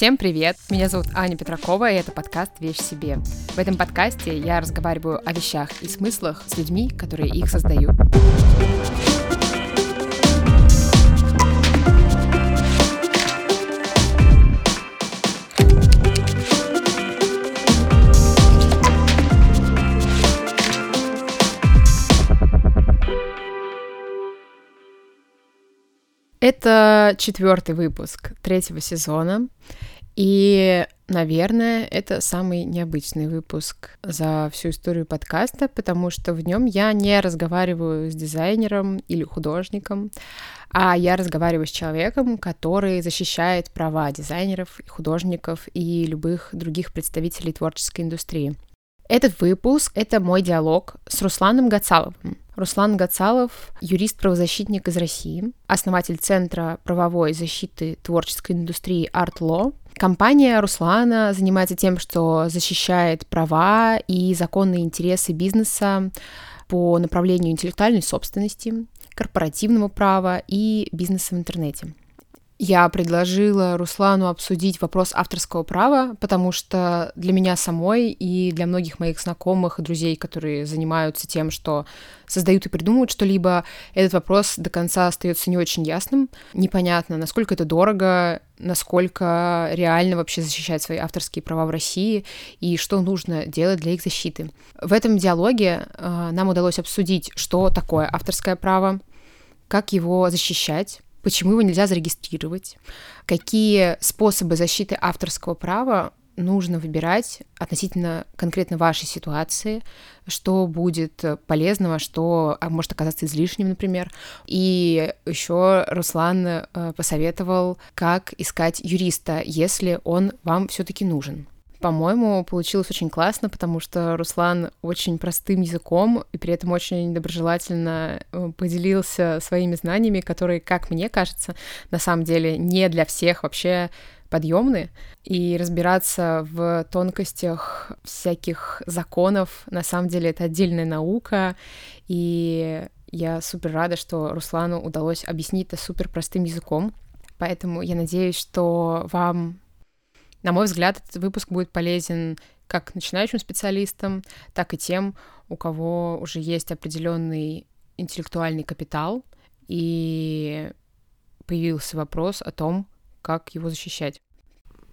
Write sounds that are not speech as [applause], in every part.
Всем привет! Меня зовут Аня Петракова, и это подкаст «Вещь себе». В этом подкасте я разговариваю о вещах и смыслах с людьми, которые их создают. Это четвертый выпуск третьего сезона, и, наверное, это самый необычный выпуск за всю историю подкаста, потому что в нем я не разговариваю с дизайнером или художником, а я разговариваю с человеком, который защищает права дизайнеров, художников и любых других представителей творческой индустрии. Этот выпуск — это мой диалог с Русланом Гацаловым. Руслан Гацалов — юрист-правозащитник из России, основатель Центра правовой защиты творческой индустрии ArtLaw. Компания Руслана занимается тем, что защищает права и законные интересы бизнеса по направлению интеллектуальной собственности, корпоративного права и бизнеса в интернете. Я предложила Руслану обсудить вопрос авторского права, потому что для меня самой и для многих моих знакомых и друзей, которые занимаются тем, что создают и придумывают что-либо, этот вопрос до конца остается не очень ясным. Непонятно, насколько это дорого, насколько реально вообще защищать свои авторские права в России и что нужно делать для их защиты. В этом диалоге э, нам удалось обсудить, что такое авторское право, как его защищать, почему его нельзя зарегистрировать, какие способы защиты авторского права нужно выбирать относительно конкретно вашей ситуации, что будет полезного, что а, может оказаться излишним, например. И еще Руслан э, посоветовал, как искать юриста, если он вам все-таки нужен. По-моему, получилось очень классно, потому что Руслан очень простым языком и при этом очень доброжелательно э, поделился своими знаниями, которые, как мне кажется, на самом деле не для всех вообще подъемны, и разбираться в тонкостях всяких законов, на самом деле это отдельная наука, и я супер рада, что Руслану удалось объяснить это супер простым языком, поэтому я надеюсь, что вам на мой взгляд, этот выпуск будет полезен как начинающим специалистам, так и тем, у кого уже есть определенный интеллектуальный капитал, и появился вопрос о том, как его защищать.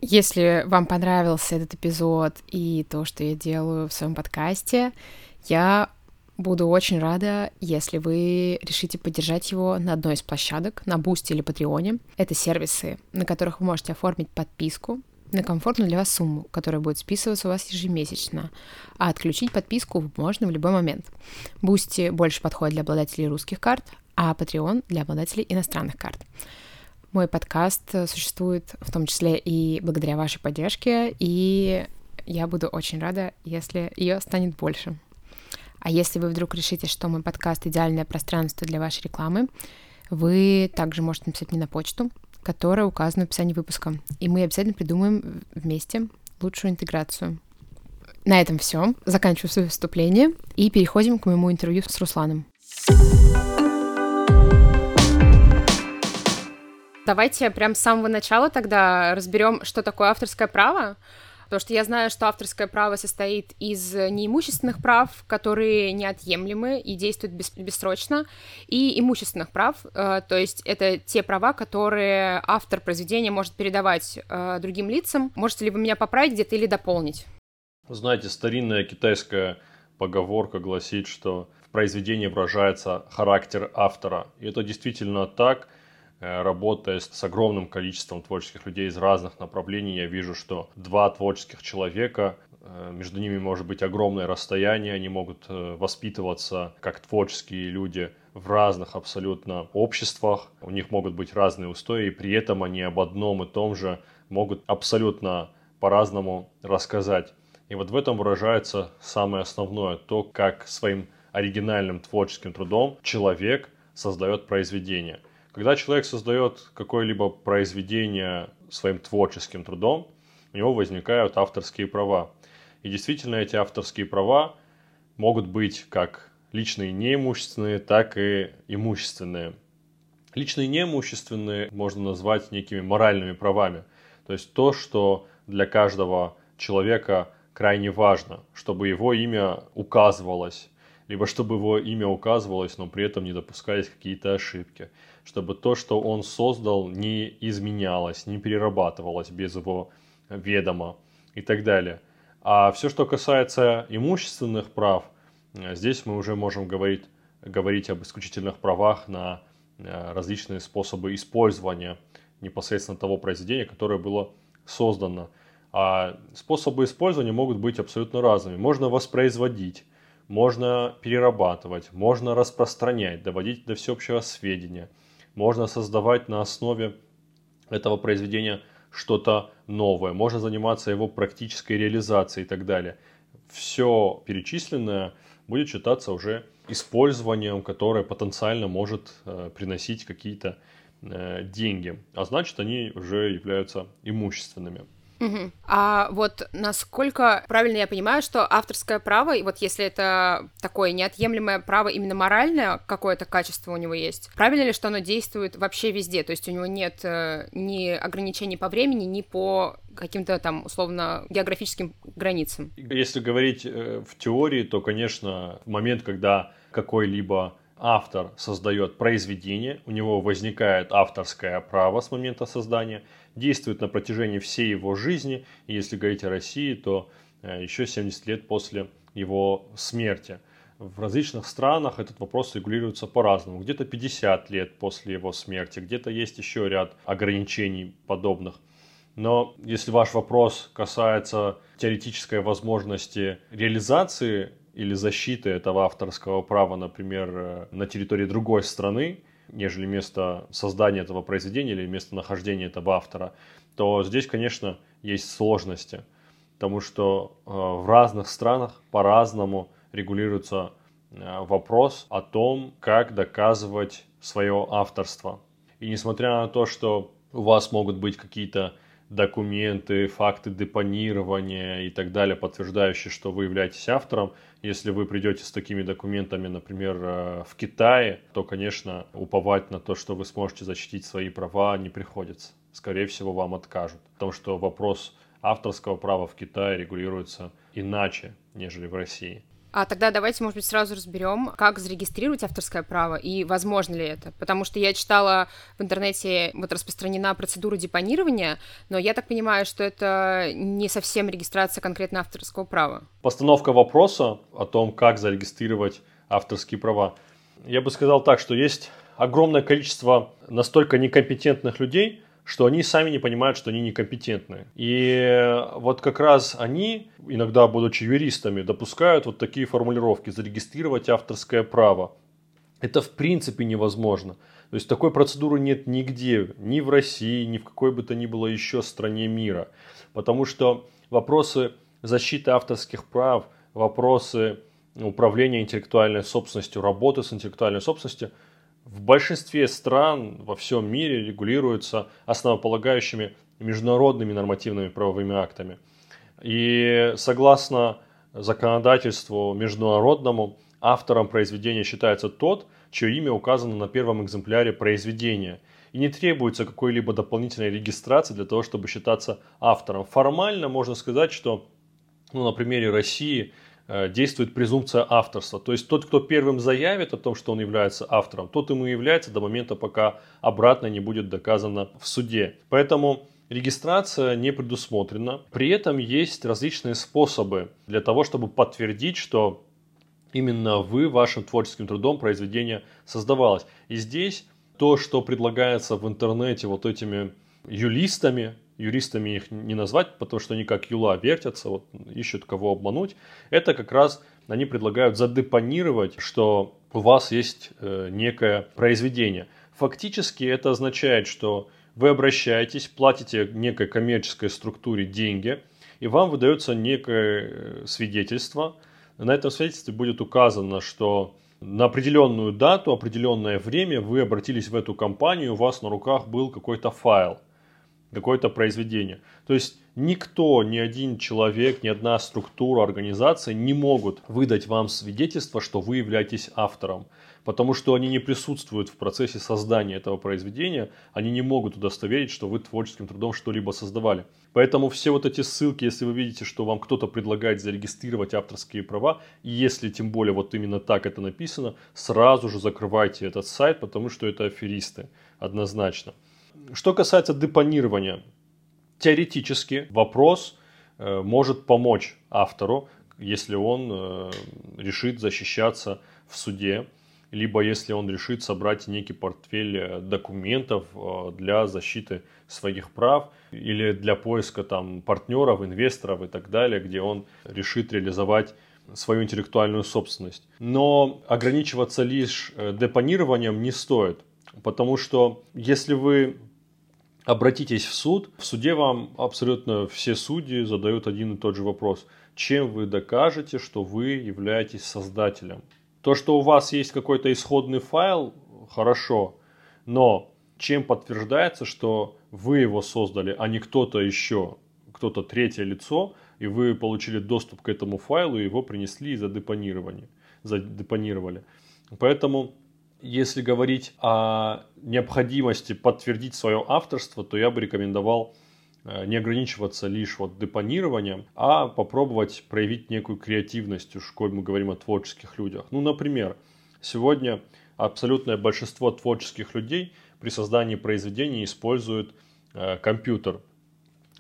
Если вам понравился этот эпизод и то, что я делаю в своем подкасте, я буду очень рада, если вы решите поддержать его на одной из площадок, на Boosty или Патреоне. Это сервисы, на которых вы можете оформить подписку на комфортную для вас сумму, которая будет списываться у вас ежемесячно, а отключить подписку можно в любой момент. Boosty больше подходит для обладателей русских карт, а Patreon для обладателей иностранных карт. Мой подкаст существует в том числе и благодаря вашей поддержке, и я буду очень рада, если ее станет больше. А если вы вдруг решите, что мой подкаст — идеальное пространство для вашей рекламы, вы также можете написать мне на почту которая указана в описании выпуска. И мы обязательно придумаем вместе лучшую интеграцию. На этом все. Заканчиваю свое выступление и переходим к моему интервью с Русланом. Давайте прям с самого начала тогда разберем, что такое авторское право. Потому что я знаю, что авторское право состоит из неимущественных прав, которые неотъемлемы и действуют бес бессрочно, и имущественных прав, э, то есть это те права, которые автор произведения может передавать э, другим лицам. Можете ли вы меня поправить где-то или дополнить? Знаете, старинная китайская поговорка гласит, что в произведении выражается характер автора. И это действительно так. Э, работая с огромным количеством творческих людей из разных направлений, я вижу, что два творческих человека, э, между ними может быть огромное расстояние, они могут э, воспитываться как творческие люди в разных абсолютно обществах, у них могут быть разные устои, и при этом они об одном и том же могут абсолютно по-разному рассказать. И вот в этом выражается самое основное, то, как своим оригинальным творческим трудом человек создает произведение. Когда человек создает какое-либо произведение своим творческим трудом, у него возникают авторские права. И действительно эти авторские права могут быть как личные неимущественные, так и имущественные. Личные неимущественные можно назвать некими моральными правами. То есть то, что для каждого человека крайне важно, чтобы его имя указывалось, либо чтобы его имя указывалось, но при этом не допускались какие-то ошибки, чтобы то, что он создал, не изменялось, не перерабатывалось без его ведома и так далее. А все, что касается имущественных прав, э, здесь мы уже можем говорить, говорить об исключительных правах на э, различные способы использования непосредственно того произведения, которое было создано. А способы использования могут быть абсолютно разными. Можно воспроизводить, можно перерабатывать, можно распространять, доводить до всеобщего сведения. Можно создавать на основе этого произведения что-то новое, можно заниматься его практической реализацией и так далее. Все перечисленное будет считаться уже использованием, которое потенциально может э, приносить какие-то э, деньги, а значит они уже являются имущественными. Угу. А вот насколько правильно я понимаю, что авторское право, и вот если это такое неотъемлемое право именно моральное, какое-то качество у него есть, правильно ли, что оно действует вообще везде? То есть у него нет э, ни ограничений по времени, ни по каким-то там условно географическим границам? Если говорить э, в теории, то, конечно, в момент, когда какой-либо автор создает произведение, у него возникает авторское право с момента создания, действует на протяжении всей его жизни, и если говорить о России, то э, еще 70 лет после его смерти. В различных странах этот вопрос регулируется по-разному. Где-то 50 лет после его смерти, где-то есть еще ряд ограничений подобных. Но если ваш вопрос касается теоретической возможности реализации или защиты этого авторского права, например, э, на территории другой страны, нежели место создания этого произведения или место нахождения этого автора, то здесь, конечно, есть сложности, потому что э, в разных странах по-разному регулируется э, вопрос о том, как доказывать свое авторство. И несмотря на то, что у вас могут быть какие-то документы, факты депонирования и так далее, подтверждающие, что вы являетесь автором. Если вы придете с такими документами, например, э, в Китае, то, конечно, уповать на то, что вы сможете защитить свои права, не приходится. Скорее всего, вам откажут. Потому что вопрос авторского права в Китае регулируется иначе, нежели в России. А тогда давайте, может быть, сразу разберем, как зарегистрировать авторское право и возможно ли это. Потому что я читала в интернете, вот распространена процедура депонирования, но я так понимаю, что это не совсем регистрация конкретно авторского права. Постановка вопроса о том, как зарегистрировать авторские права. Я бы сказал так, что есть огромное количество настолько некомпетентных людей, что они сами не понимают, что они некомпетентны. И вот как раз они, иногда будучи юристами, допускают вот такие формулировки «зарегистрировать авторское право». Это в принципе невозможно. То есть такой процедуры нет нигде, ни в России, ни в какой бы то ни было еще стране мира. Потому что вопросы защиты авторских прав, вопросы управления интеллектуальной собственностью, работы с интеллектуальной собственностью – в большинстве стран во всем мире регулируются основополагающими международными нормативными правовыми актами. И согласно законодательству международному, автором произведения считается тот, чье имя указано на первом экземпляре произведения. И не требуется какой-либо дополнительной регистрации для того, чтобы считаться автором. Формально можно сказать, что ну, на примере России – действует презумпция авторства. То есть тот, кто первым заявит о том, что он является автором, тот ему является до момента, пока обратно не будет доказано в суде. Поэтому регистрация не предусмотрена. При этом есть различные способы для того, чтобы подтвердить, что именно вы вашим творческим трудом произведение создавалось. И здесь то, что предлагается в интернете вот этими юристами, юристами их не назвать, потому что они как юла вертятся, вот, ищут кого обмануть. Это как раз они предлагают задепонировать, что у вас есть э, некое произведение. Фактически это означает, что вы обращаетесь, платите некой коммерческой структуре деньги, и вам выдается некое э, свидетельство. На этом свидетельстве будет указано, что на определенную дату, определенное время вы обратились в эту компанию, у вас на руках был какой-то файл какое-то произведение. То есть никто, ни один человек, ни одна структура, организация не могут выдать вам свидетельство, что вы являетесь автором. потому что они не присутствуют в процессе создания этого произведения, они не могут удостоверить, что вы творческим трудом что-либо создавали. Поэтому все вот эти ссылки, если вы видите, что вам кто-то предлагает зарегистрировать авторские права, и если тем более вот именно так это написано, сразу же закрывайте этот сайт, потому что это аферисты, однозначно. Что касается депонирования, теоретически вопрос э, может помочь автору, если он э, решит защищаться в суде либо если он решит собрать некий портфель э, документов э, для защиты своих прав или для поиска там партнеров, инвесторов и так далее, где он решит реализовать свою интеллектуальную собственность. Но ограничиваться лишь э, депонированием не стоит, потому что если вы обратитесь в суд, в суде вам абсолютно все судьи задают один и тот же вопрос. Чем вы докажете, что вы являетесь создателем? То, что у вас есть какой-то исходный файл, хорошо, но чем подтверждается, что вы его создали, а не кто-то еще, кто-то третье лицо, и вы получили доступ к этому файлу и его принесли и задепонировали. задепонировали. Поэтому, если говорить о необходимости подтвердить свое авторство, то я бы рекомендовал Э, не ограничиваться лишь вот депонированием, а попробовать проявить некую креативность, уж коль мы говорим о творческих людях. Ну, например, сегодня абсолютное большинство творческих людей при создании произведений используют э, компьютер.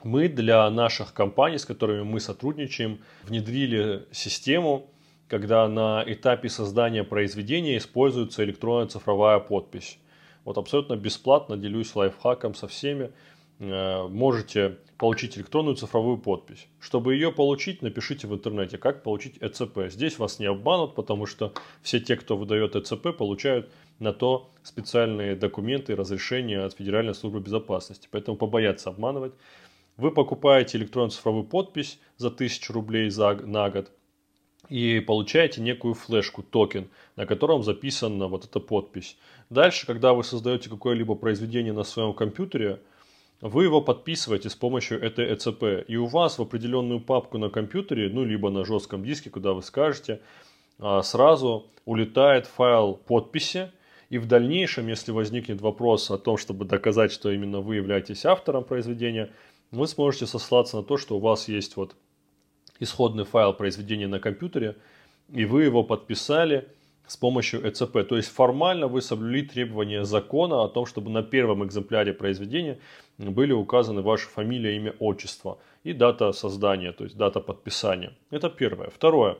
Мы для наших компаний, с которыми мы сотрудничаем, внедрили систему, когда на этапе создания произведения используется электронная цифровая подпись. Вот абсолютно бесплатно делюсь лайфхаком со всеми. Э, можете получить электронную цифровую подпись. Чтобы ее получить, напишите в интернете, как получить ЭЦП. Здесь вас не обманут, потому что все те, кто выдает ЭЦП, получают на то специальные документы и разрешения от Федеральной службы безопасности. Поэтому побояться обманывать. Вы покупаете электронную цифровую подпись за 1000 рублей за, на год и получаете некую флешку, токен, на котором записана вот эта подпись. Дальше, когда вы создаете какое-либо произведение на своем компьютере, вы его подписываете с помощью этой ЭЦП, и у вас в определенную папку на компьютере, ну, либо на жестком диске, куда вы скажете, а, сразу улетает файл подписи, и в дальнейшем, если возникнет вопрос о том, чтобы доказать, что именно вы являетесь автором произведения, вы сможете сослаться на то, что у вас есть вот исходный файл произведения на компьютере, и вы его подписали, с помощью ЭЦП. То есть формально вы соблюли требования закона о том, чтобы на первом экземпляре произведения были указаны ваша фамилия, имя, отчество и дата создания, то есть дата подписания. Это первое. Второе.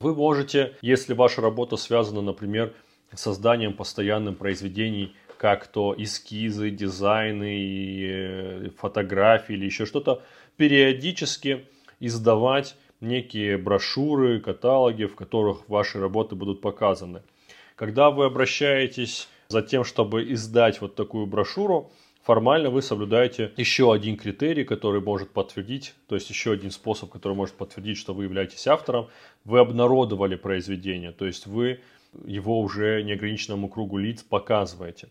Вы можете, если ваша работа связана, например, с созданием постоянным произведений, как то эскизы, дизайны, э, фотографии или еще что-то, периодически издавать некие брошюры, каталоги, в которых ваши работы будут показаны. Когда вы обращаетесь за тем, чтобы издать вот такую брошюру, формально вы соблюдаете еще один критерий, который может подтвердить, то есть еще один способ, который может подтвердить, что вы являетесь автором. Вы обнародовали произведение, то есть вы его уже неограниченному кругу лиц показываете.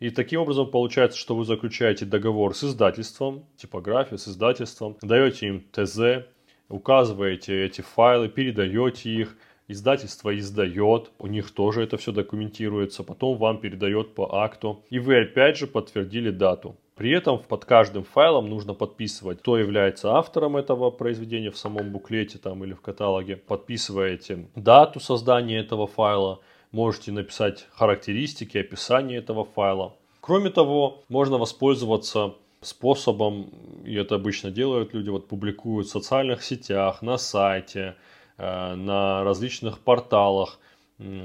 И таким образом получается, что вы заключаете договор с издательством, типографией, с издательством, даете им ТЗ, указываете эти файлы, передаете их, издательство издает, у них тоже это все документируется, потом вам передает по акту, и вы опять же подтвердили дату. При этом под каждым файлом нужно подписывать, кто является автором этого произведения в самом буклете там, или в каталоге. Подписываете дату создания этого файла, можете написать характеристики, описание этого файла. Кроме того, можно воспользоваться способом, и это обычно делают люди, вот публикуют в социальных сетях, на сайте, э, на различных порталах,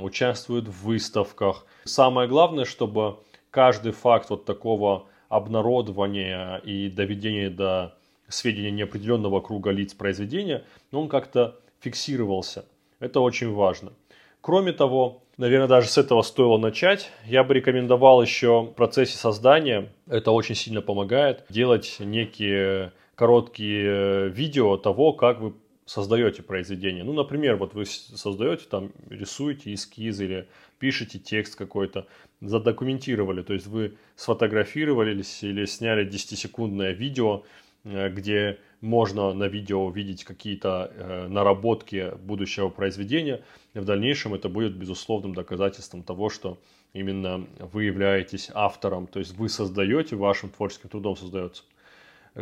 участвуют в выставках. Самое главное, чтобы каждый факт вот такого обнародования и доведения до сведения неопределенного круга лиц произведения, он как-то фиксировался. Это очень важно. Кроме того, наверное, даже с этого стоило начать. Я бы рекомендовал еще в процессе создания, это очень сильно помогает, делать некие короткие видео того, как вы создаете произведение. Ну, например, вот вы создаете там, рисуете эскиз или пишете текст какой-то, задокументировали, то есть вы сфотографировались или сняли 10-секундное видео, э, где можно на видео увидеть какие-то э, наработки будущего произведения, в дальнейшем это будет безусловным доказательством того, что именно вы являетесь автором, то есть вы создаете, вашим творческим трудом создается.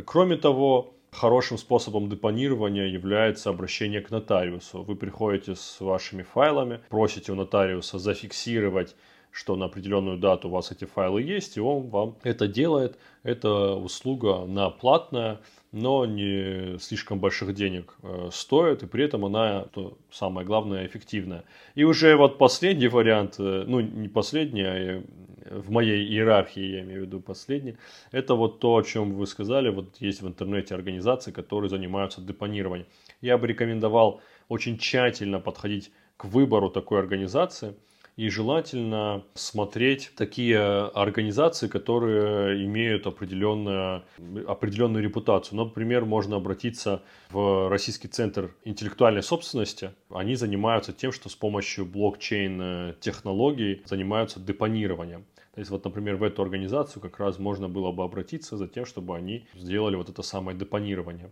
Кроме того, хорошим способом депонирования является обращение к нотариусу. Вы приходите с вашими файлами, просите у нотариуса зафиксировать что на определенную дату у вас эти файлы есть, и он вам это делает. Это услуга на платная, но не слишком больших денег э, стоит, и при этом она, то самое главное, эффективная. И уже вот последний вариант, э, ну не последний, а в моей иерархии, я имею в виду последний, это вот то, о чем вы сказали, вот есть в интернете организации, которые занимаются депонированием. Я бы рекомендовал очень тщательно подходить к выбору такой организации – и желательно смотреть такие организации, которые имеют определенную, определенную репутацию. Например, можно обратиться в Российский центр интеллектуальной собственности. Они занимаются тем, что с помощью блокчейн-технологий занимаются депонированием. То есть вот, например, в эту организацию как раз можно было бы обратиться за тем, чтобы они сделали вот это самое депонирование.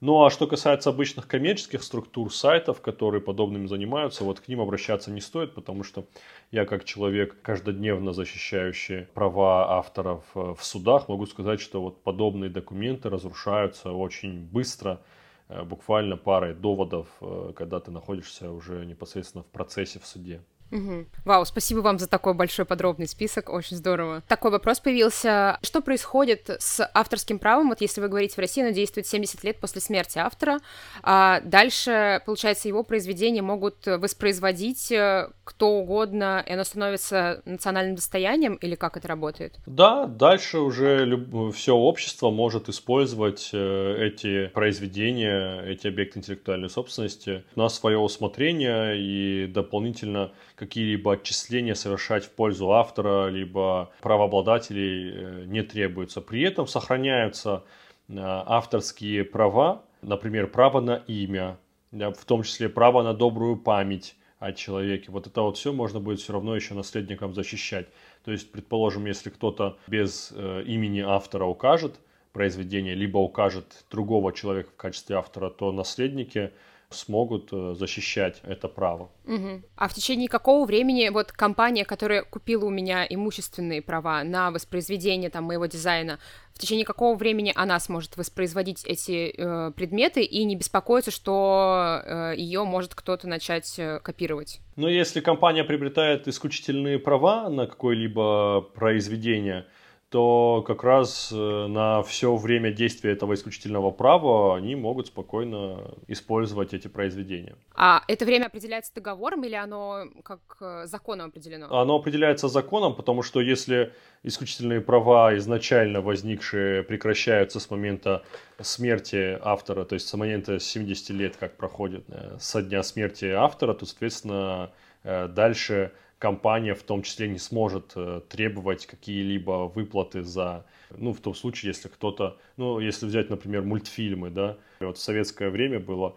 Ну а что касается обычных коммерческих структур, сайтов, которые подобными занимаются, вот к ним обращаться не стоит, потому что я как человек, каждодневно защищающий права авторов э, в судах, могу сказать, что вот подобные документы разрушаются очень быстро, э, буквально парой доводов, э, когда ты находишься уже непосредственно в процессе в суде. Угу. Вау, спасибо вам за такой большой подробный список, очень здорово. Такой вопрос появился. Что происходит с авторским правом? Вот если вы говорите, в России оно действует 70 лет после смерти автора, а дальше, получается, его произведения могут воспроизводить э, кто угодно, и оно становится национальным достоянием, или как это работает? Да, дальше уже люб... все общество может использовать э, эти произведения, эти объекты интеллектуальной собственности на свое усмотрение и дополнительно какие-либо отчисления совершать в пользу автора, либо правообладателей э, не требуется. При этом сохраняются э, авторские права, например, право на имя, в том числе право на добрую память о человеке. Вот это вот все можно будет все равно еще наследникам защищать. То есть, предположим, если кто-то без э, имени автора укажет произведение, либо укажет другого человека в качестве автора, то наследники смогут э, защищать это право. Угу. А в течение какого времени вот компания, которая купила у меня имущественные права на воспроизведение там моего дизайна, в течение какого времени она сможет воспроизводить эти э, предметы и не беспокоиться, что э, ее может кто-то начать э, копировать? Ну, если компания приобретает исключительные права на какое-либо произведение, то как раз э, на все время действия этого исключительного права они могут спокойно использовать эти произведения. А это время определяется договором или оно как э, законом определено? Оно определяется законом, потому что если исключительные права изначально возникшие прекращаются с момента смерти автора, то есть с момента 70 лет, как проходит э, со дня смерти автора, то, соответственно, дальше компания в том числе не сможет э, требовать какие-либо выплаты за, ну, в том случае, если кто-то, ну, если взять, например, мультфильмы, да, вот в советское время было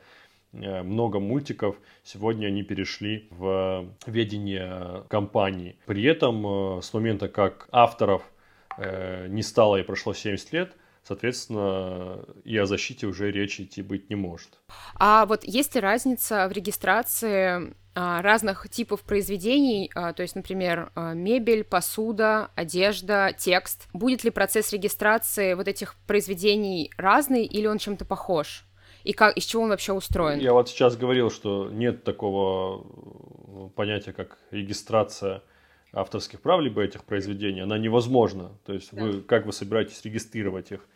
э, много мультиков, сегодня они перешли в ведение компании. При этом э, с момента, как авторов не стало и прошло 70 лет, соответственно, и о защите уже речи идти быть не может. А вот есть ли разница в регистрации а, разных типов произведений, а, то есть, например, а, мебель, посуда, одежда, текст. Будет ли процесс регистрации вот этих произведений разный или он чем-то похож? И как, из чего он вообще устроен? Я вот сейчас говорил, что нет такого э, понятия, как регистрация авторских прав либо этих произведений. Она невозможна. То есть, да. вы, как вы собираетесь регистрировать их?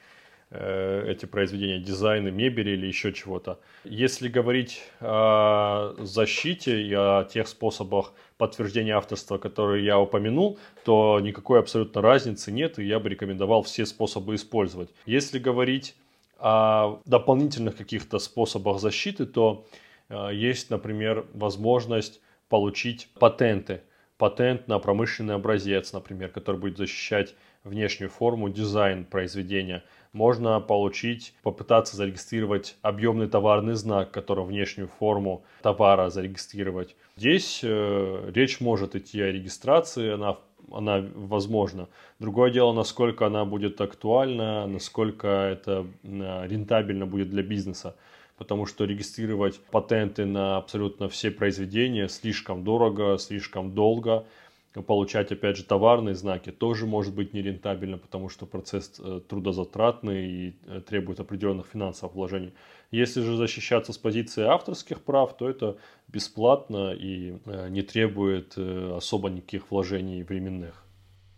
Э, эти произведения, дизайны, мебели или еще чего-то. Если говорить о защите и о тех способах подтверждения авторства, которые я упомянул, то никакой абсолютно разницы нет, и я бы рекомендовал все способы использовать. Если говорить о дополнительных каких-то способах защиты, то э, есть, например, возможность получить патенты. Патент на промышленный образец, например, который будет защищать внешнюю форму, дизайн произведения – можно получить, попытаться зарегистрировать объемный товарный знак, который внешнюю форму товара зарегистрировать. Здесь э, речь может идти о регистрации, она она возможна. Другое дело, насколько она будет актуальна, насколько это рентабельно будет для бизнеса. Потому что регистрировать патенты на абсолютно все произведения слишком дорого, слишком долго получать, опять же, товарные знаки тоже может быть нерентабельно, потому что процесс э, трудозатратный и э, требует определенных финансовых вложений. Если же защищаться с позиции авторских прав, то это бесплатно и э, не требует особо никаких вложений временных.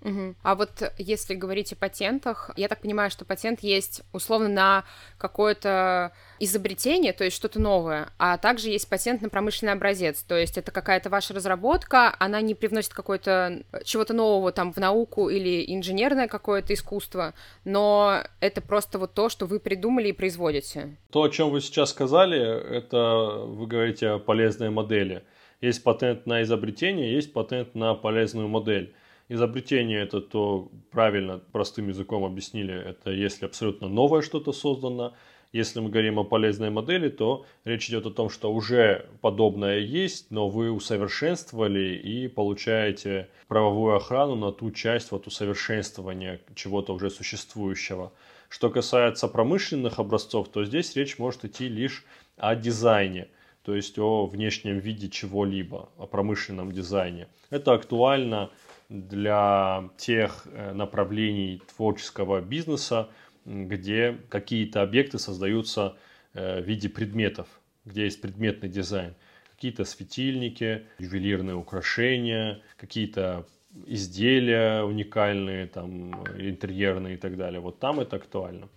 Угу. А вот если говорить о патентах, я так понимаю, что патент есть условно на какое-то изобретение, то есть что-то новое, а также есть патент на промышленный образец, то есть это какая-то ваша разработка, она не привносит какой-то чего-то нового там в науку или инженерное какое-то искусство, но это просто вот то, что вы придумали и производите. То, о чем вы сейчас сказали, это вы говорите о полезной модели. Есть патент на изобретение, есть патент на полезную модель. Изобретение это то, правильно, простым языком объяснили, это если абсолютно новое что-то создано. Если мы говорим о полезной модели, то речь идет о том, что уже подобное есть, но вы усовершенствовали и получаете правовую охрану на ту часть вот усовершенствования чего-то уже существующего. Что касается промышленных образцов, то здесь речь может идти лишь о дизайне, то есть о внешнем виде чего-либо, о промышленном дизайне. Это актуально для тех э, направлений творческого бизнеса, где какие-то объекты создаются э, в виде предметов, где есть предметный дизайн. Какие-то светильники, ювелирные украшения, какие-то изделия уникальные, там, интерьерные и так далее. Вот там это актуально.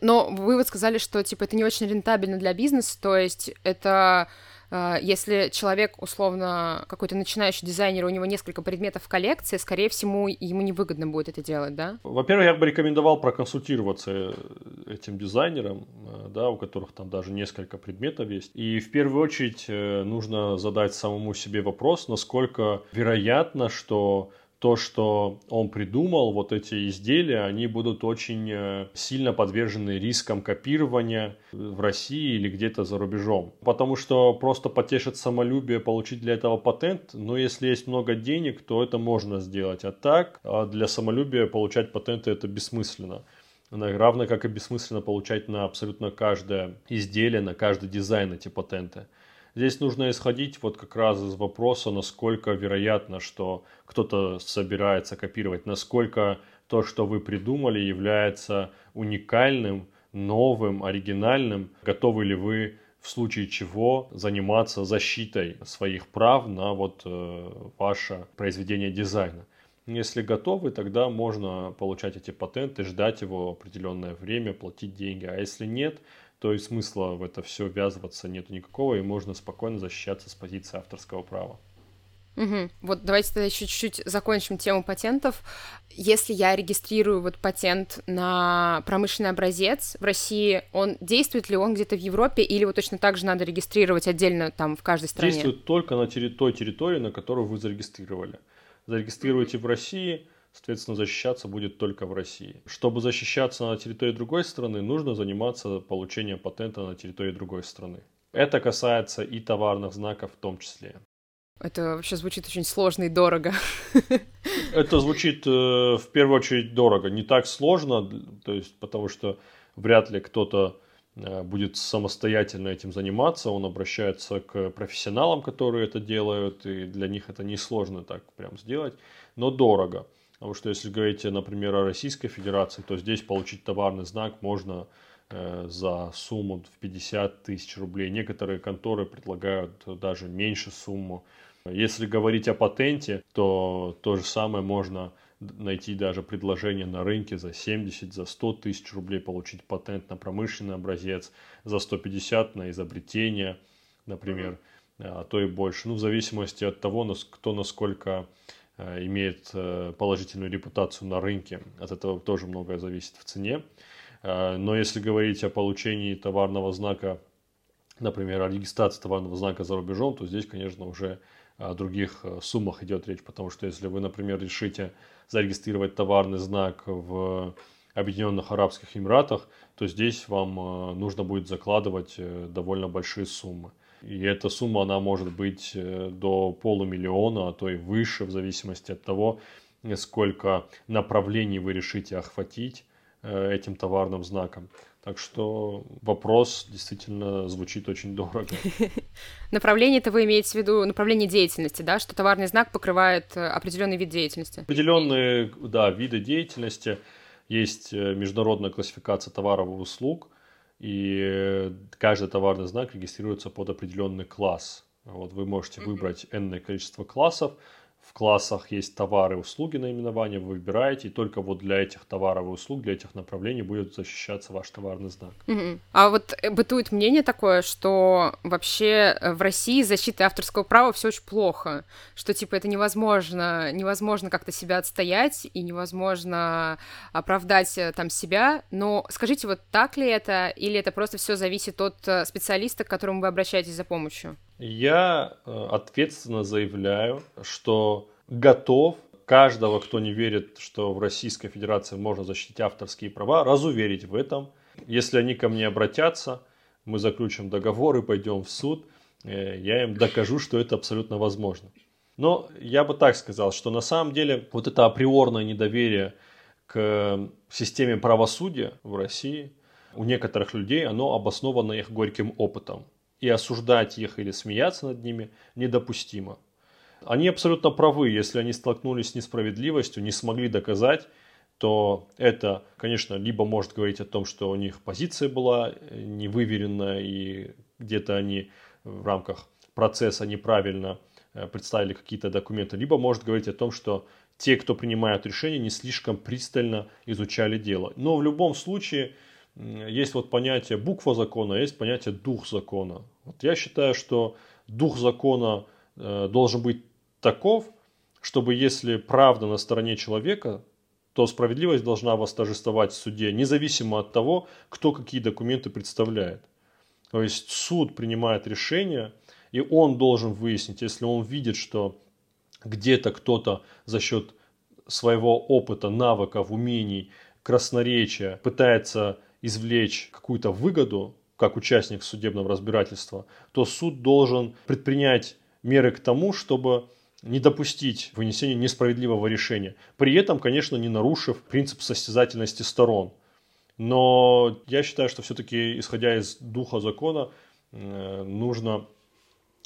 Но вы вот сказали, что типа это не очень рентабельно для бизнеса, то есть это если человек, условно, какой-то начинающий дизайнер, у него несколько предметов в коллекции, скорее всего, ему невыгодно будет это делать, да? Во-первых, я бы рекомендовал проконсультироваться э, этим дизайнером, э, да, у которых там даже несколько предметов есть. И в первую очередь э, нужно задать самому себе вопрос, насколько вероятно, что то, что он придумал, вот эти изделия, они будут очень э, сильно подвержены рискам копирования в России или где-то за рубежом. Потому что просто потешить самолюбие, получить для этого патент, но если есть много денег, то это можно сделать. А так, а для самолюбия получать патенты это бессмысленно. Равно как и бессмысленно получать на абсолютно каждое изделие, на каждый дизайн эти патенты. Здесь нужно исходить вот как раз из вопроса, насколько вероятно, что кто-то собирается копировать, насколько то, что вы придумали, является уникальным, новым, оригинальным, готовы ли вы в случае чего заниматься защитой своих прав на вот э, ваше произведение дизайна. Если готовы, тогда можно получать эти патенты, ждать его определенное время, платить деньги. А если нет, то и смысла в это все ввязываться нету никакого, и можно спокойно защищаться с позиции авторского права. Угу. Вот давайте тогда еще чуть-чуть закончим тему патентов. Если я регистрирую вот патент на промышленный образец в России, он действует ли он где-то в Европе или вот точно так же надо регистрировать отдельно там в каждой стране? Действует только на терри- той территории, на которую вы зарегистрировали. Зарегистрируйте в России, соответственно, защищаться будет только в России. Чтобы защищаться на территории другой страны, нужно заниматься получением патента на территории другой страны. Это касается и товарных знаков в том числе. Это вообще звучит очень сложно и дорого. [laughs] Это звучит э, в первую очередь дорого. Не так сложно, то есть, потому что вряд ли кто-то э, будет самостоятельно этим заниматься. Он обращается к профессионалам, которые это делают, и для них это несложно так прям сделать, но дорого. Потому что если говорить, например, о Российской Федерации, то здесь получить товарный знак можно э, за сумму в 50 тысяч рублей. Некоторые конторы предлагают даже меньше сумму. Если говорить о патенте, то то же самое можно найти даже предложение на рынке за 70, за 100 тысяч рублей получить патент на промышленный образец, за 150 на изобретение, например, а то и больше. Ну, в зависимости от того, кто насколько имеет э, положительную репутацию на рынке. От этого тоже многое зависит в цене. Э, но если говорить о получении товарного знака, например, о регистрации товарного знака за рубежом, то здесь, конечно, уже о других суммах идет речь, потому что если вы, например, решите зарегистрировать товарный знак в Объединенных Арабских Эмиратах, то здесь вам нужно будет закладывать довольно большие суммы. И эта сумма, она может быть э, до полумиллиона, а то и выше, в зависимости от того, сколько направлений вы решите охватить э, этим товарным знаком. Так что вопрос действительно звучит очень дорого. [laughs] Направление это вы имеете в виду направление деятельности, да, что товарный знак покрывает э, определенный вид деятельности? Определенные, да, виды деятельности. Есть международная классификация товаров и услуг, и каждый товарный знак регистрируется под определенный класс. Вот вы можете выбрать n количество классов, в классах есть товары и услуги наименования, вы выбираете, и только вот для этих товаров и услуг, для этих направлений будет защищаться ваш товарный знак. Угу. А вот э, бытует мнение такое, что вообще э, в России защиты авторского права все очень плохо, что типа это невозможно, невозможно как-то себя отстоять и невозможно оправдать э, там себя, но скажите, вот так ли это, или это просто все зависит от специалиста, к которому вы обращаетесь за помощью? Я э, ответственно заявляю, что готов каждого, кто не верит, что в Российской Федерации можно защитить авторские права, разуверить в этом. Если они ко мне обратятся, мы заключим договор и пойдем в суд, э, я им докажу, что это абсолютно возможно. Но я бы так сказал, что на самом деле вот это априорное недоверие к системе правосудия в России у некоторых людей, оно обосновано их горьким опытом и осуждать их или смеяться над ними недопустимо. Они абсолютно правы, если они столкнулись с несправедливостью, не смогли доказать, то это, конечно, либо может говорить о том, что у них позиция была невыверенная и где-то они в рамках процесса неправильно э, представили какие-то документы, либо может говорить о том, что те, кто принимают решения, не слишком пристально изучали дело. Но в любом случае есть вот понятие буква закона, а есть понятие дух закона. Вот я считаю, что дух закона э, должен быть таков, чтобы если правда на стороне человека, то справедливость должна восторжествовать в суде, независимо от того, кто какие документы представляет. То есть суд принимает решение, и он должен выяснить, если он видит, что где-то кто-то за счет своего опыта, навыков, умений, красноречия пытается извлечь какую-то выгоду, как участник судебного разбирательства, то суд должен предпринять меры к тому, чтобы не допустить вынесения несправедливого решения. При этом, конечно, не нарушив принцип состязательности сторон. Но я считаю, что все-таки, исходя из духа закона, э, нужно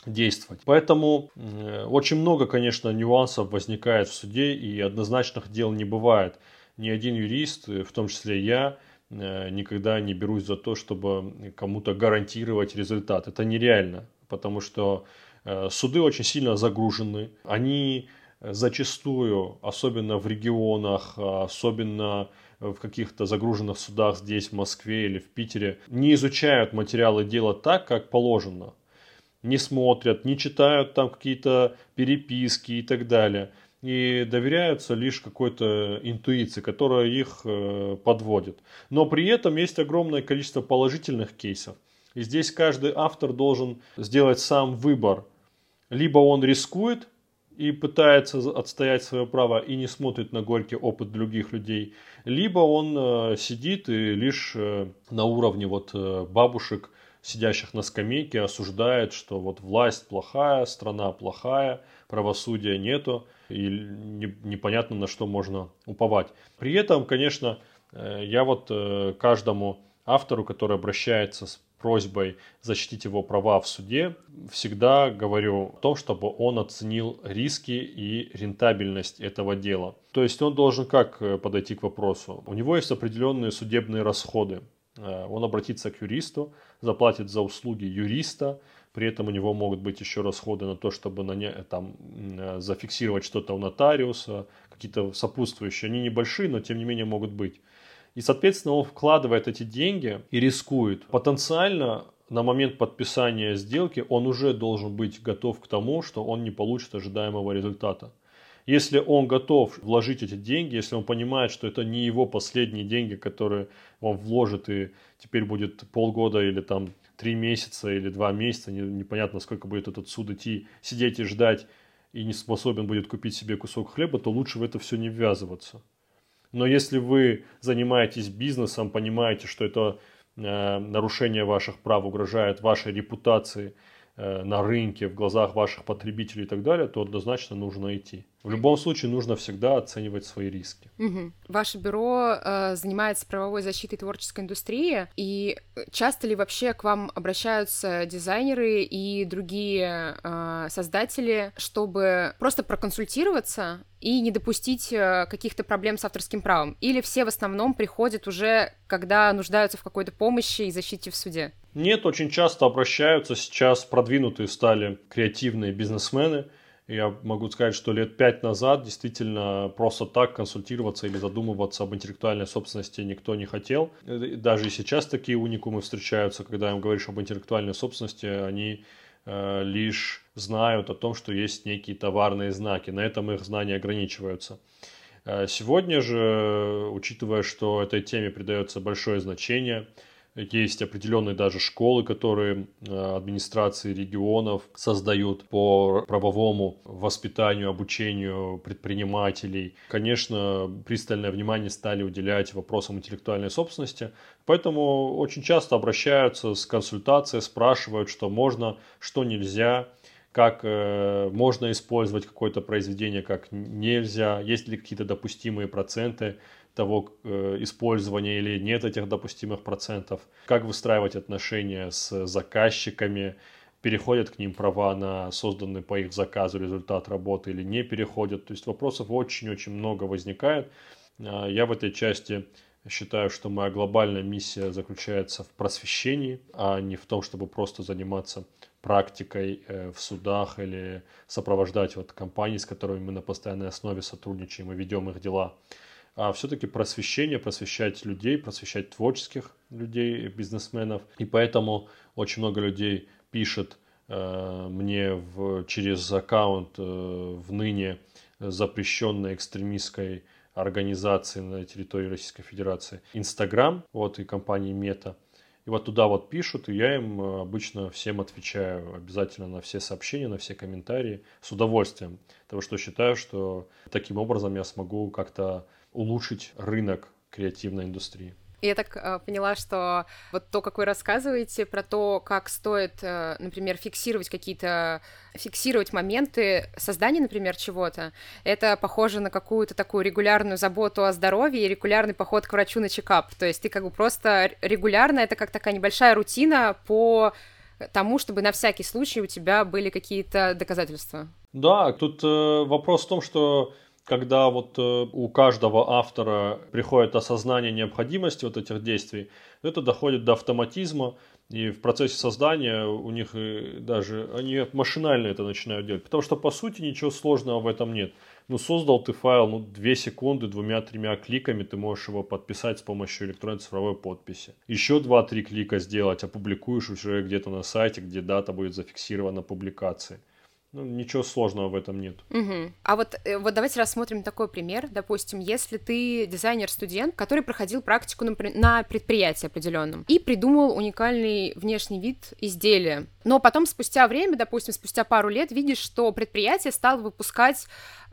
действовать. Поэтому э, очень много, конечно, нюансов возникает в суде, и однозначных дел не бывает. Ни один юрист, в том числе я, Э, никогда не берусь за то, чтобы кому-то гарантировать результат. Это нереально, потому что э, суды очень сильно загружены. Они зачастую, особенно в регионах, особенно в каких-то загруженных судах здесь, в Москве или в Питере, не изучают материалы дела так, как положено. Не смотрят, не читают там какие-то переписки и так далее и доверяются лишь какой-то интуиции, которая их э, подводит. Но при этом есть огромное количество положительных кейсов. И здесь каждый автор должен сделать сам выбор. Либо он рискует и пытается отстоять свое право и не смотрит на горький опыт других людей, либо он э, сидит и лишь э, на уровне вот бабушек, сидящих на скамейке, осуждает, что вот власть плохая, страна плохая, правосудия нету и не, непонятно на что можно уповать. При этом, конечно, э, я вот э, каждому автору, который обращается с просьбой защитить его права в суде, всегда говорю о том, чтобы он оценил риски и рентабельность этого дела. То есть он должен как э, подойти к вопросу? У него есть определенные судебные расходы. Он обратится к юристу, заплатит за услуги юриста, при этом у него могут быть еще расходы на то, чтобы на не, там, э, зафиксировать что-то у нотариуса, какие-то сопутствующие. Они небольшие, но тем не менее могут быть. И, соответственно, он вкладывает эти деньги и рискует. Потенциально на момент подписания сделки он уже должен быть готов к тому, что он не получит ожидаемого результата. Если он готов вложить эти деньги, если он понимает, что это не его последние деньги, которые он вложит и теперь будет полгода или там три месяца или два месяца, непонятно сколько будет этот суд идти, сидеть и ждать, и не способен будет купить себе кусок хлеба, то лучше в это все не ввязываться. Но если вы занимаетесь бизнесом, понимаете, что это э, нарушение ваших прав угрожает вашей репутации, э, на рынке, в глазах ваших потребителей и так далее, то однозначно нужно идти. В любом случае нужно всегда оценивать свои риски. Угу. Ваше бюро э, занимается правовой защитой творческой индустрии, и часто ли вообще к вам обращаются дизайнеры и другие э, создатели, чтобы просто проконсультироваться и не допустить э, каких-то проблем с авторским правом? Или все в основном приходят уже, когда нуждаются в какой-то помощи и защите в суде? Нет, очень часто обращаются. Сейчас продвинутые стали креативные бизнесмены, я могу сказать, что лет пять назад действительно просто так консультироваться или задумываться об интеллектуальной собственности никто не хотел. Даже и сейчас такие уникумы встречаются, когда им говоришь об интеллектуальной собственности, они э, лишь знают о том, что есть некие товарные знаки. На этом их знания ограничиваются. Э, сегодня же, учитывая, что этой теме придается большое значение, есть определенные даже школы, которые э, администрации регионов создают по правовому воспитанию, обучению предпринимателей. Конечно, пристальное внимание стали уделять вопросам интеллектуальной собственности, поэтому очень часто обращаются с консультацией, спрашивают, что можно, что нельзя, как э, можно использовать какое-то произведение, как нельзя, есть ли какие-то допустимые проценты того э, использования или нет этих допустимых процентов, как выстраивать отношения с заказчиками, переходят к ним права на созданный по их заказу результат работы или не переходят. То есть вопросов очень-очень много возникает. А, я в этой части считаю, что моя глобальная миссия заключается в просвещении, а не в том, чтобы просто заниматься практикой э, в судах или сопровождать вот компании, с которыми мы на постоянной основе сотрудничаем и ведем их дела а все-таки просвещение, просвещать людей, просвещать творческих людей, бизнесменов. И поэтому очень много людей пишет э, мне в, через аккаунт э, в ныне запрещенной экстремистской организации на территории Российской Федерации Инстаграм, вот и компании Мета. И вот туда вот пишут, и я им э, обычно всем отвечаю обязательно на все сообщения, на все комментарии с удовольствием. Потому что считаю, что таким образом я смогу как-то улучшить рынок креативной индустрии. Я так э, поняла, что вот то, как вы рассказываете про то, как стоит, э, например, фиксировать какие-то, фиксировать моменты создания, например, чего-то, это похоже на какую-то такую регулярную заботу о здоровье и регулярный поход к врачу на чекап. То есть ты как бы просто регулярно, это как такая небольшая рутина по тому, чтобы на всякий случай у тебя были какие-то доказательства. Да, тут э, вопрос в том, что когда вот э, у каждого автора приходит осознание необходимости вот этих действий, это доходит до автоматизма, и в процессе создания у них даже они машинально это начинают делать. Потому что по сути ничего сложного в этом нет. Ну, создал ты файл, ну, две секунды, двумя-тремя кликами ты можешь его подписать с помощью электронной цифровой подписи. Еще два-три клика сделать, опубликуешь уже где-то на сайте, где дата будет зафиксирована публикации. Ну, ничего сложного в этом нет. Угу. А вот, э, вот давайте рассмотрим такой пример. Допустим, если ты дизайнер-студент, который проходил практику на, на предприятии определенном и придумал уникальный внешний вид изделия, но потом спустя время, допустим, спустя пару лет, видишь, что предприятие стало выпускать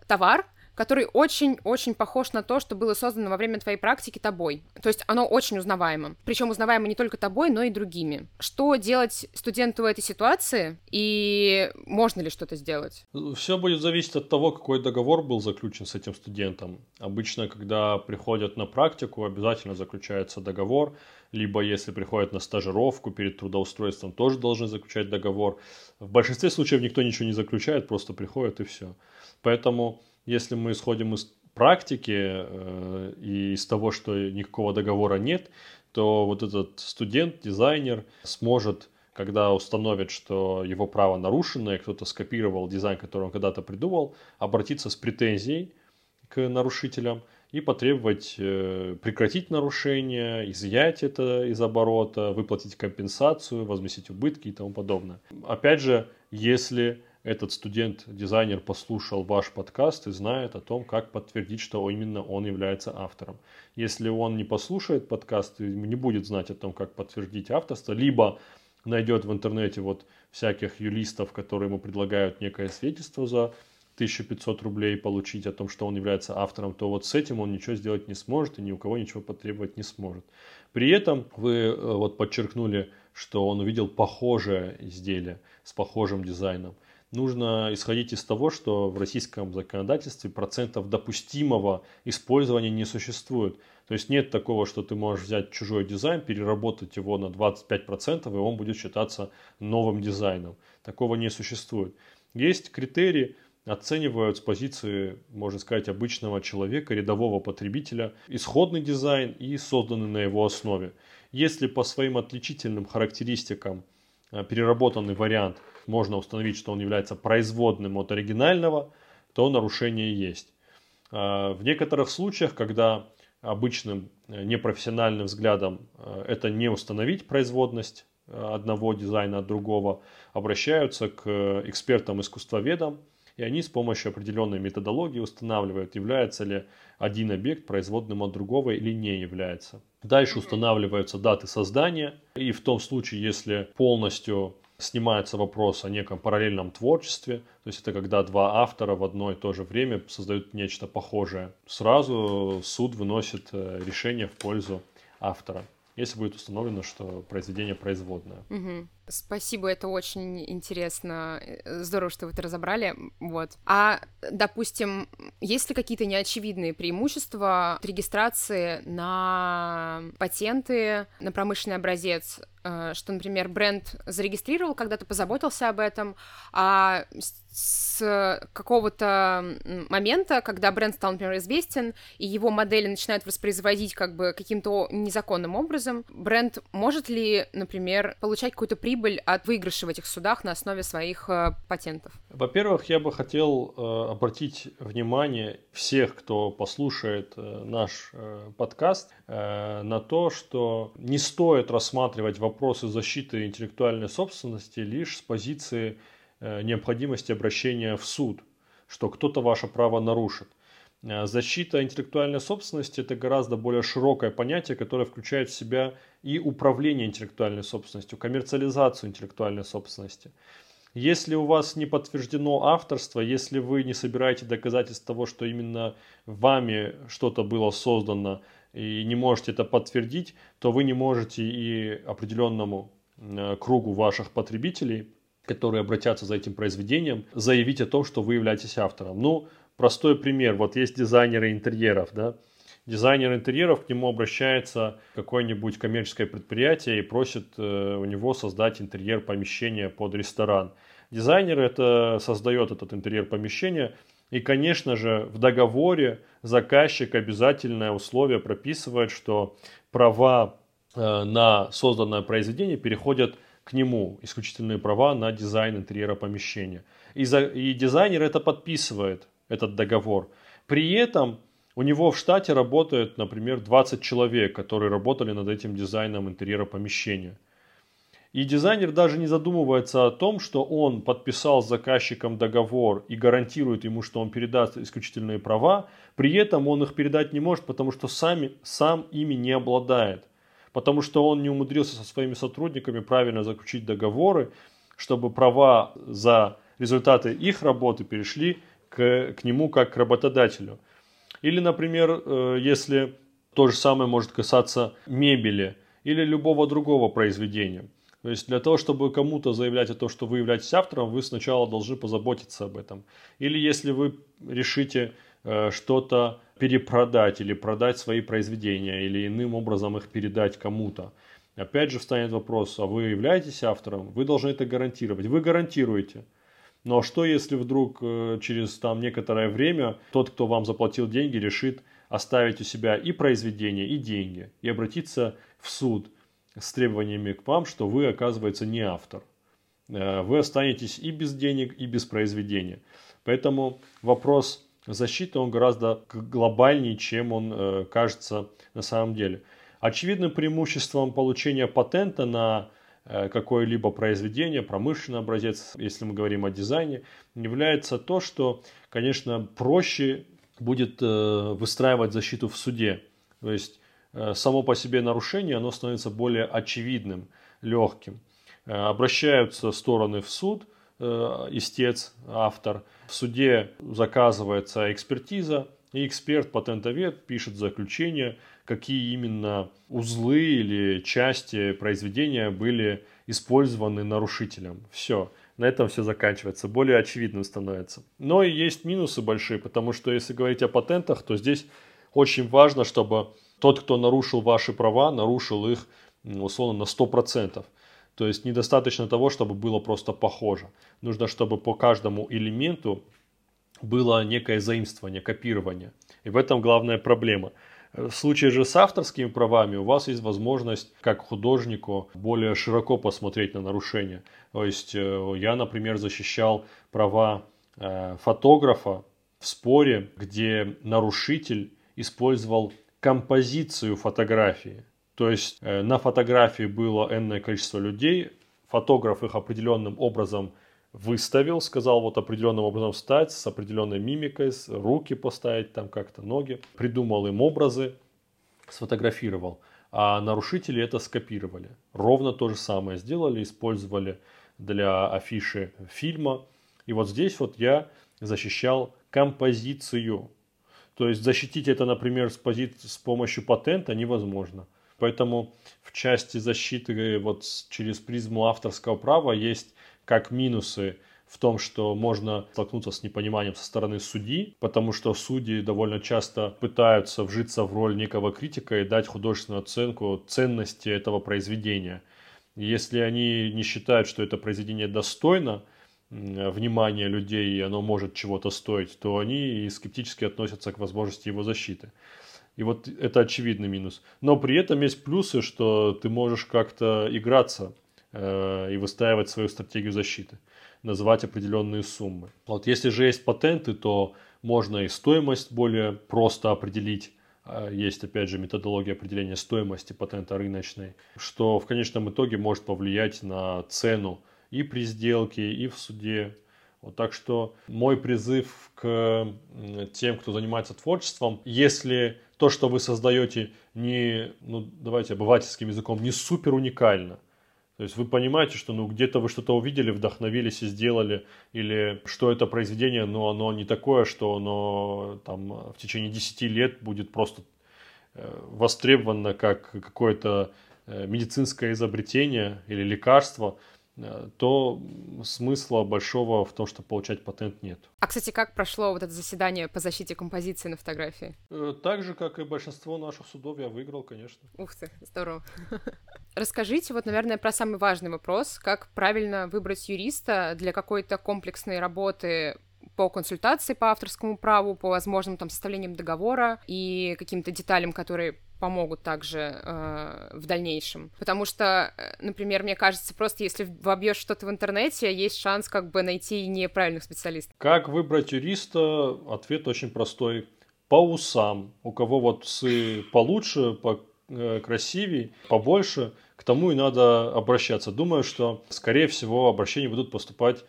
товар, который очень-очень похож на то, что было создано во время твоей практики тобой. То есть оно очень узнаваемо. Причем узнаваемо не только тобой, но и другими. Что делать студенту в этой ситуации и можно ли что-то сделать? Все будет зависеть от того, какой договор был заключен с этим студентом. Обычно, когда приходят на практику, обязательно заключается договор, либо если приходят на стажировку перед трудоустройством, тоже должны заключать договор. В большинстве случаев никто ничего не заключает, просто приходят и все. Поэтому если мы исходим из практики э, и из того, что никакого договора нет, то вот этот студент, дизайнер сможет, когда установит, что его право нарушено, и кто-то скопировал дизайн, который он когда-то придумал, обратиться с претензией к нарушителям и потребовать э, прекратить нарушение, изъять это из оборота, выплатить компенсацию, возместить убытки и тому подобное. Опять же, если этот студент-дизайнер послушал ваш подкаст и знает о том, как подтвердить, что именно он является автором. Если он не послушает подкаст и не будет знать о том, как подтвердить авторство, либо найдет в интернете вот всяких юристов, которые ему предлагают некое свидетельство за 1500 рублей получить о том, что он является автором, то вот с этим он ничего сделать не сможет и ни у кого ничего потребовать не сможет. При этом вы э, вот подчеркнули, что он увидел похожее изделие с похожим дизайном. Нужно исходить из того, что в российском законодательстве процентов допустимого использования не существует. То есть нет такого, что ты можешь взять чужой дизайн, переработать его на 25%, и он будет считаться новым дизайном. Такого не существует. Есть критерии, оценивают с позиции, можно сказать, обычного человека, рядового потребителя, исходный дизайн и созданный на его основе. Если по своим отличительным характеристикам э, переработанный вариант можно установить, что он является производным от оригинального, то нарушение есть. Э, в некоторых случаях, когда обычным э, непрофессиональным взглядом это не установить производность одного дизайна от другого, обращаются к экспертам-искусствоведам, и они с помощью определенной методологии устанавливают, является ли один объект производным от другого или не является. Дальше устанавливаются даты создания, и в том случае, если полностью снимается вопрос о неком параллельном творчестве, то есть это когда два автора в одно и то же время создают нечто похожее, сразу суд выносит э, решение в пользу автора если будет установлено, что произведение производное. Угу. Спасибо, это очень интересно. Э, здорово, что вы это разобрали. Вот. А, допустим, есть ли какие-то неочевидные преимущества регистрации на патенты, на промышленный образец? Э, что, например, бренд зарегистрировал, когда-то позаботился об этом, а с какого-то момента, когда бренд стал, например, известен, и его модели начинают воспроизводить как бы каким-то незаконным образом, бренд может ли, например, получать какую-то прибыль от выигрыша в этих судах на основе своих э, патентов? Во-первых, я бы хотел э, обратить внимание всех, кто послушает э, наш подкаст, на то, что не стоит рассматривать вопросы защиты интеллектуальной собственности лишь с позиции необходимости обращения в суд, что кто-то ваше право нарушит. Э, защита интеллектуальной собственности – это гораздо более широкое понятие, которое включает в себя и управление интеллектуальной собственностью, коммерциализацию интеллектуальной собственности. Если у вас не подтверждено авторство, если вы не собираете доказательств того, что именно вами что-то было создано и не можете это подтвердить, то вы не можете и определенному э, кругу ваших потребителей которые обратятся за этим произведением, заявить о том, что вы являетесь автором. Ну, простой пример. Вот есть дизайнеры интерьеров, да. Дизайнер интерьеров, к нему обращается какое-нибудь коммерческое предприятие и просит э, у него создать интерьер помещения под ресторан. Дизайнер это создает этот интерьер помещения, и, конечно же, в договоре заказчик обязательное условие прописывает, что права э, на созданное произведение переходят к нему исключительные права на дизайн интерьера помещения. И, за, и дизайнер это подписывает, этот договор. При этом у него в штате работает, например, 20 человек, которые работали над этим дизайном интерьера помещения. И дизайнер даже не задумывается о том, что он подписал с заказчиком договор и гарантирует ему, что он передаст исключительные права. При этом он их передать не может, потому что сами, сам ими не обладает потому что он не умудрился со своими сотрудниками правильно заключить договоры, чтобы права за результаты их работы перешли к, нему как к работодателю. Или, например, э, если то же самое может касаться мебели или любого другого произведения. То есть для того, чтобы кому-то заявлять о том, что вы являетесь автором, вы сначала должны позаботиться об этом. Или если вы решите э, что-то перепродать или продать свои произведения или иным образом их передать кому-то. Опять же встанет вопрос, а вы являетесь автором? Вы должны это гарантировать. Вы гарантируете. Но что если вдруг э, через там некоторое время тот, кто вам заплатил деньги, решит оставить у себя и произведение, и деньги, и обратиться в суд с требованиями к вам, что вы, оказывается, не автор. Э, вы останетесь и без денег, и без произведения. Поэтому вопрос защиты, он гораздо глобальнее, чем он э, кажется на самом деле. Очевидным преимуществом получения патента на какое-либо произведение, промышленный образец, если мы говорим о дизайне, является то, что, конечно, проще будет э, выстраивать защиту в суде. То есть э, само по себе нарушение, оно становится более очевидным, легким. Э, обращаются стороны в суд – Э, истец, автор. В суде заказывается экспертиза, и эксперт, патентовед пишет заключение, какие именно узлы или части произведения были использованы нарушителем. Все. На этом все заканчивается, более очевидным становится. Но и есть минусы большие, потому что если говорить о патентах, то здесь очень важно, чтобы тот, кто нарушил ваши права, нарушил их условно на 100%. То есть недостаточно того, чтобы было просто похоже. Нужно, чтобы по каждому элементу было некое заимствование, копирование. И в этом главная проблема. В случае же с авторскими правами у вас есть возможность, как художнику, более широко посмотреть на нарушения. То есть э, я, например, защищал права э, фотографа в споре, где нарушитель использовал композицию фотографии. То есть э, на фотографии было энное количество людей, фотограф их определенным образом выставил, сказал вот определенным образом встать, с определенной мимикой, руки поставить, там как-то ноги, придумал им образы, сфотографировал. А нарушители это скопировали. Ровно то же самое сделали, использовали для афиши фильма. И вот здесь вот я защищал композицию. То есть защитить это, например, с, пози... с помощью патента невозможно. Поэтому в части защиты вот через призму авторского права есть как минусы в том, что можно столкнуться с непониманием со стороны судьи, потому что судьи довольно часто пытаются вжиться в роль некого критика и дать художественную оценку ценности этого произведения. Если они не считают, что это произведение достойно внимания людей и оно может чего-то стоить, то они и скептически относятся к возможности его защиты. И вот это очевидный минус. Но при этом есть плюсы, что ты можешь как-то играться и выстраивать свою стратегию защиты, называть определенные суммы. Вот если же есть патенты, то можно и стоимость более просто определить. А, есть, опять же, методология определения стоимости патента рыночной, что в конечном итоге может повлиять на цену и при сделке, и в суде. Вот так что мой призыв к тем, кто занимается творчеством, если то, что вы создаете, не, ну давайте обывательским языком, не супер уникально, то есть вы понимаете, что ну где-то вы что-то увидели, вдохновились и сделали, или что это произведение, но оно не такое, что оно там в течение 10 лет будет просто э, востребовано как какое-то э, медицинское изобретение или лекарство, то смысла большого в том, чтобы получать патент, нет. А, кстати, как прошло вот это заседание по защите композиции на фотографии? Э, так же, как и большинство наших судов, я выиграл, конечно. Ух ты, здорово. [laughs] Расскажите, вот, наверное, про самый важный вопрос. Как правильно выбрать юриста для какой-то комплексной работы по консультации по авторскому праву, по возможным там составлениям договора и каким-то деталям, которые помогут также э, в дальнейшем. Потому что, э, например, мне кажется, просто если вобьешь что-то в интернете, есть шанс как бы найти неправильных специалистов. Как выбрать юриста? Ответ очень простой. По усам. У кого вот усы получше, по э, красивее, побольше, к тому и надо обращаться. Думаю, что, скорее всего, обращения будут поступать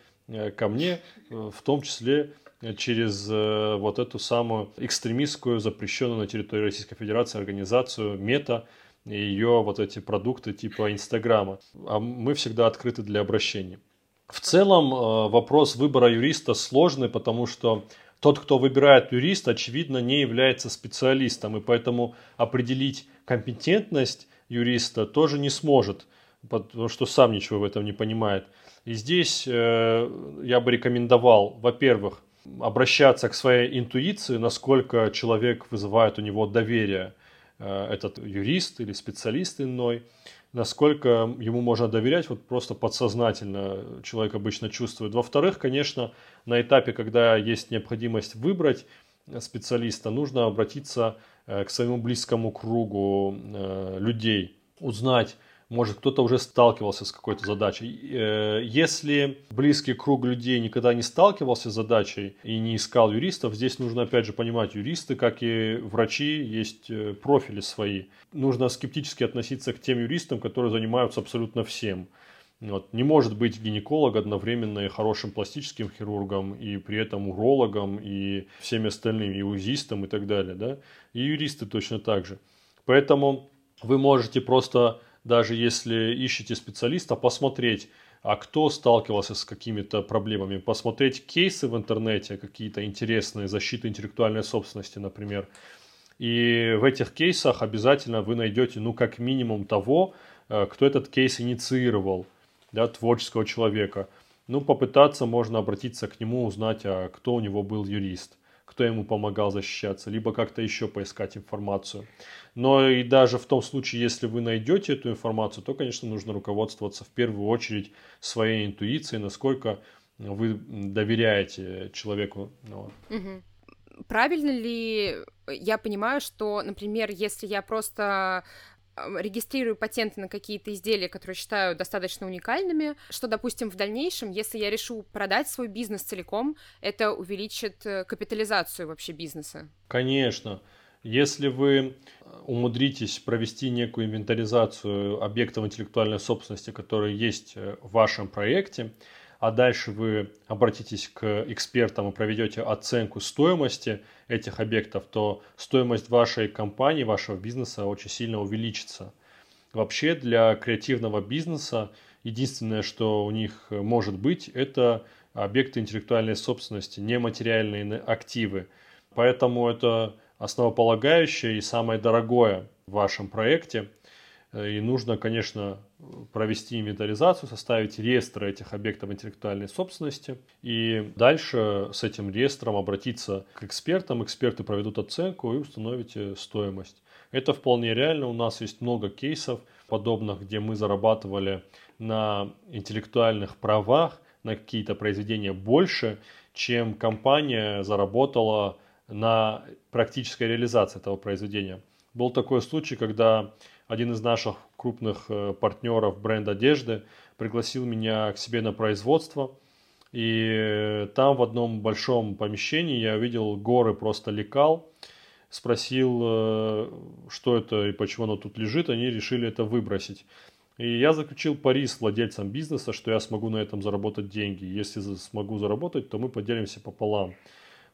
ко мне, в том числе через э, вот эту самую экстремистскую, запрещенную на территории Российской Федерации организацию МЕТА, и ее вот эти продукты типа Инстаграма. А мы всегда открыты для обращений. В целом э, вопрос выбора юриста сложный, потому что тот, кто выбирает юриста, очевидно, не является специалистом, и поэтому определить компетентность юриста тоже не сможет, потому что сам ничего в этом не понимает. И здесь э, я бы рекомендовал, во-первых, обращаться к своей интуиции, насколько человек вызывает у него доверие, э, этот юрист или специалист иной, насколько ему можно доверять, вот просто подсознательно человек обычно чувствует. Во-вторых, конечно, на этапе, когда есть необходимость выбрать специалиста, нужно обратиться э, к своему близкому кругу э, людей, узнать, может кто-то уже сталкивался с какой-то задачей. Э, если близкий круг людей никогда не сталкивался с задачей и не искал юристов, здесь нужно опять же понимать, юристы, как и врачи, есть э, профили свои. Нужно скептически относиться к тем юристам, которые занимаются абсолютно всем. Вот. Не может быть гинеколог одновременно и хорошим пластическим хирургом, и при этом урологом, и всеми остальными, и узистом, и так далее. Да? И юристы точно так же. Поэтому вы можете просто даже если ищете специалиста, посмотреть, а кто сталкивался с какими-то проблемами, посмотреть кейсы в интернете, какие-то интересные, защиты интеллектуальной собственности, например, И в этих кейсах обязательно вы найдете, ну, как минимум того, э, кто этот кейс инициировал, да, творческого человека. Ну, попытаться можно обратиться к нему, узнать, а кто у него был юрист, кто ему помогал защищаться, либо как-то еще поискать информацию. Но и даже в том случае, если вы найдете эту информацию, то, конечно, нужно руководствоваться в первую очередь своей интуицией, насколько вы доверяете человеку. Ну, угу правильно ли я понимаю, что, например, если я просто регистрирую патенты на какие-то изделия, которые считаю достаточно уникальными, что, допустим, в дальнейшем, если я решу продать свой бизнес целиком, это увеличит э, капитализацию вообще бизнеса? Конечно. Если вы умудритесь провести некую инвентаризацию объектов интеллектуальной собственности, которые есть э, в вашем проекте, а дальше вы обратитесь к экспертам и проведете оценку стоимости этих объектов, то стоимость вашей компании, вашего бизнеса очень сильно увеличится. Вообще для креативного бизнеса единственное, что у них может быть, это объекты интеллектуальной собственности, нематериальные активы. Поэтому это основополагающее и самое дорогое в вашем проекте – Э, и нужно, конечно, провести инвентаризацию, составить реестр этих объектов интеллектуальной собственности. И дальше с этим реестром обратиться к экспертам. Эксперты проведут оценку и установите стоимость. Это вполне реально. У нас есть много кейсов подобных, где мы зарабатывали на интеллектуальных правах, на какие-то произведения больше, чем компания заработала на практической реализации этого произведения. Был такой случай, когда один из наших крупных э, партнеров бренд одежды пригласил меня к себе на производство. И там в одном большом помещении я видел горы просто лекал. Спросил, э, что это и почему оно тут лежит. Они решили это выбросить. И я заключил пари с владельцем бизнеса, что я смогу на этом заработать деньги. Если смогу заработать, то мы поделимся пополам.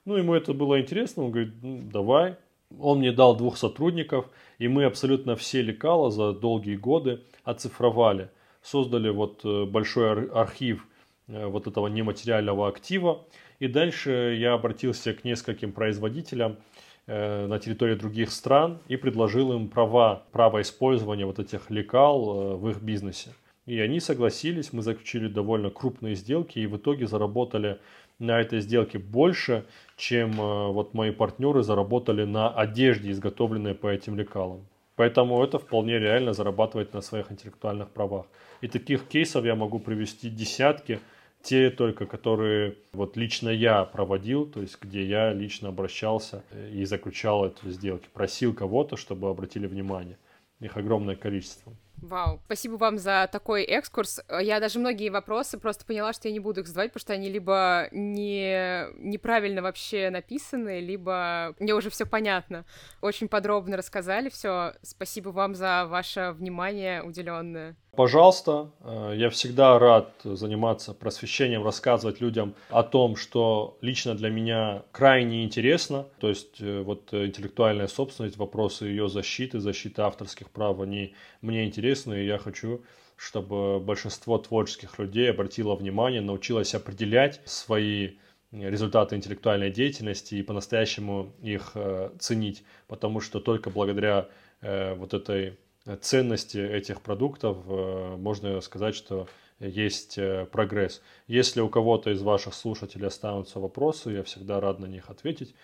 Ну, ему это было интересно. Он говорит, ну, давай. Он мне дал двух сотрудников, и мы абсолютно все лекала за долгие годы оцифровали. Создали вот э, большой архив э, вот этого нематериального актива. И дальше я обратился к нескольким производителям э, на территории других стран и предложил им права, право использования вот этих лекал в их бизнесе. И они согласились, мы заключили довольно крупные сделки и в итоге заработали на этой сделке больше, чем э, вот мои партнеры заработали на одежде, изготовленной по этим лекалам. Поэтому это вполне реально зарабатывать на своих интеллектуальных правах. И таких кейсов я могу привести десятки, те только, которые вот лично я проводил, то есть где я лично обращался и заключал эту сделки, просил кого-то, чтобы обратили внимание. Их огромное количество. Вау, спасибо вам за такой экскурс. Я даже многие вопросы просто поняла, что я не буду их задавать, потому что они либо не... неправильно вообще написаны, либо мне уже все понятно. Очень подробно рассказали все. Спасибо вам за ваше внимание уделенное. Пожалуйста, э, я всегда рад заниматься просвещением, рассказывать людям о том, что лично для меня крайне интересно. То есть э, вот интеллектуальная собственность, вопросы ее защиты, защиты авторских прав, они мне интересны, и я хочу чтобы большинство творческих людей обратило внимание, научилось определять свои результаты интеллектуальной деятельности и по-настоящему их э, ценить, потому что только благодаря э, вот этой ценности этих продуктов э, можно сказать, что есть э, прогресс. Если у кого-то из ваших слушателей останутся вопросы, я всегда рад на них ответить.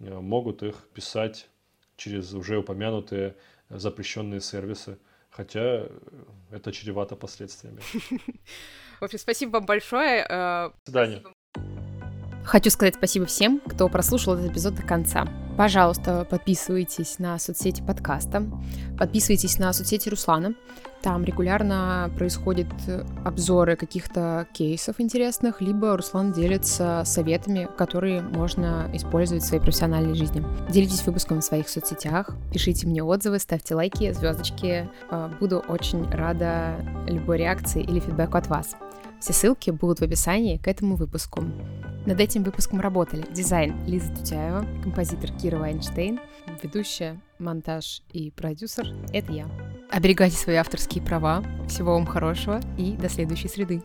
Э, могут их писать через уже упомянутые запрещенные сервисы, хотя это чревато последствиями. [laughs] В общем, спасибо вам большое. До свидания. Хочу сказать спасибо всем, кто прослушал этот эпизод до конца. Пожалуйста, подписывайтесь на соцсети подкаста, подписывайтесь на соцсети Руслана. Там регулярно происходят обзоры каких-то кейсов интересных, либо Руслан делится советами, которые можно использовать в своей профессиональной жизни. Делитесь выпуском в своих соцсетях, пишите мне отзывы, ставьте лайки, звездочки. Э, буду очень рада любой реакции или фидбэку от вас. Все ссылки будут в описании к этому выпуску. Над этим выпуском работали дизайн Лиза Тутяева, композитор Кира Вайнштейн, ведущая, монтаж и продюсер — это я. Оберегайте свои авторские права. Всего вам хорошего и до следующей среды.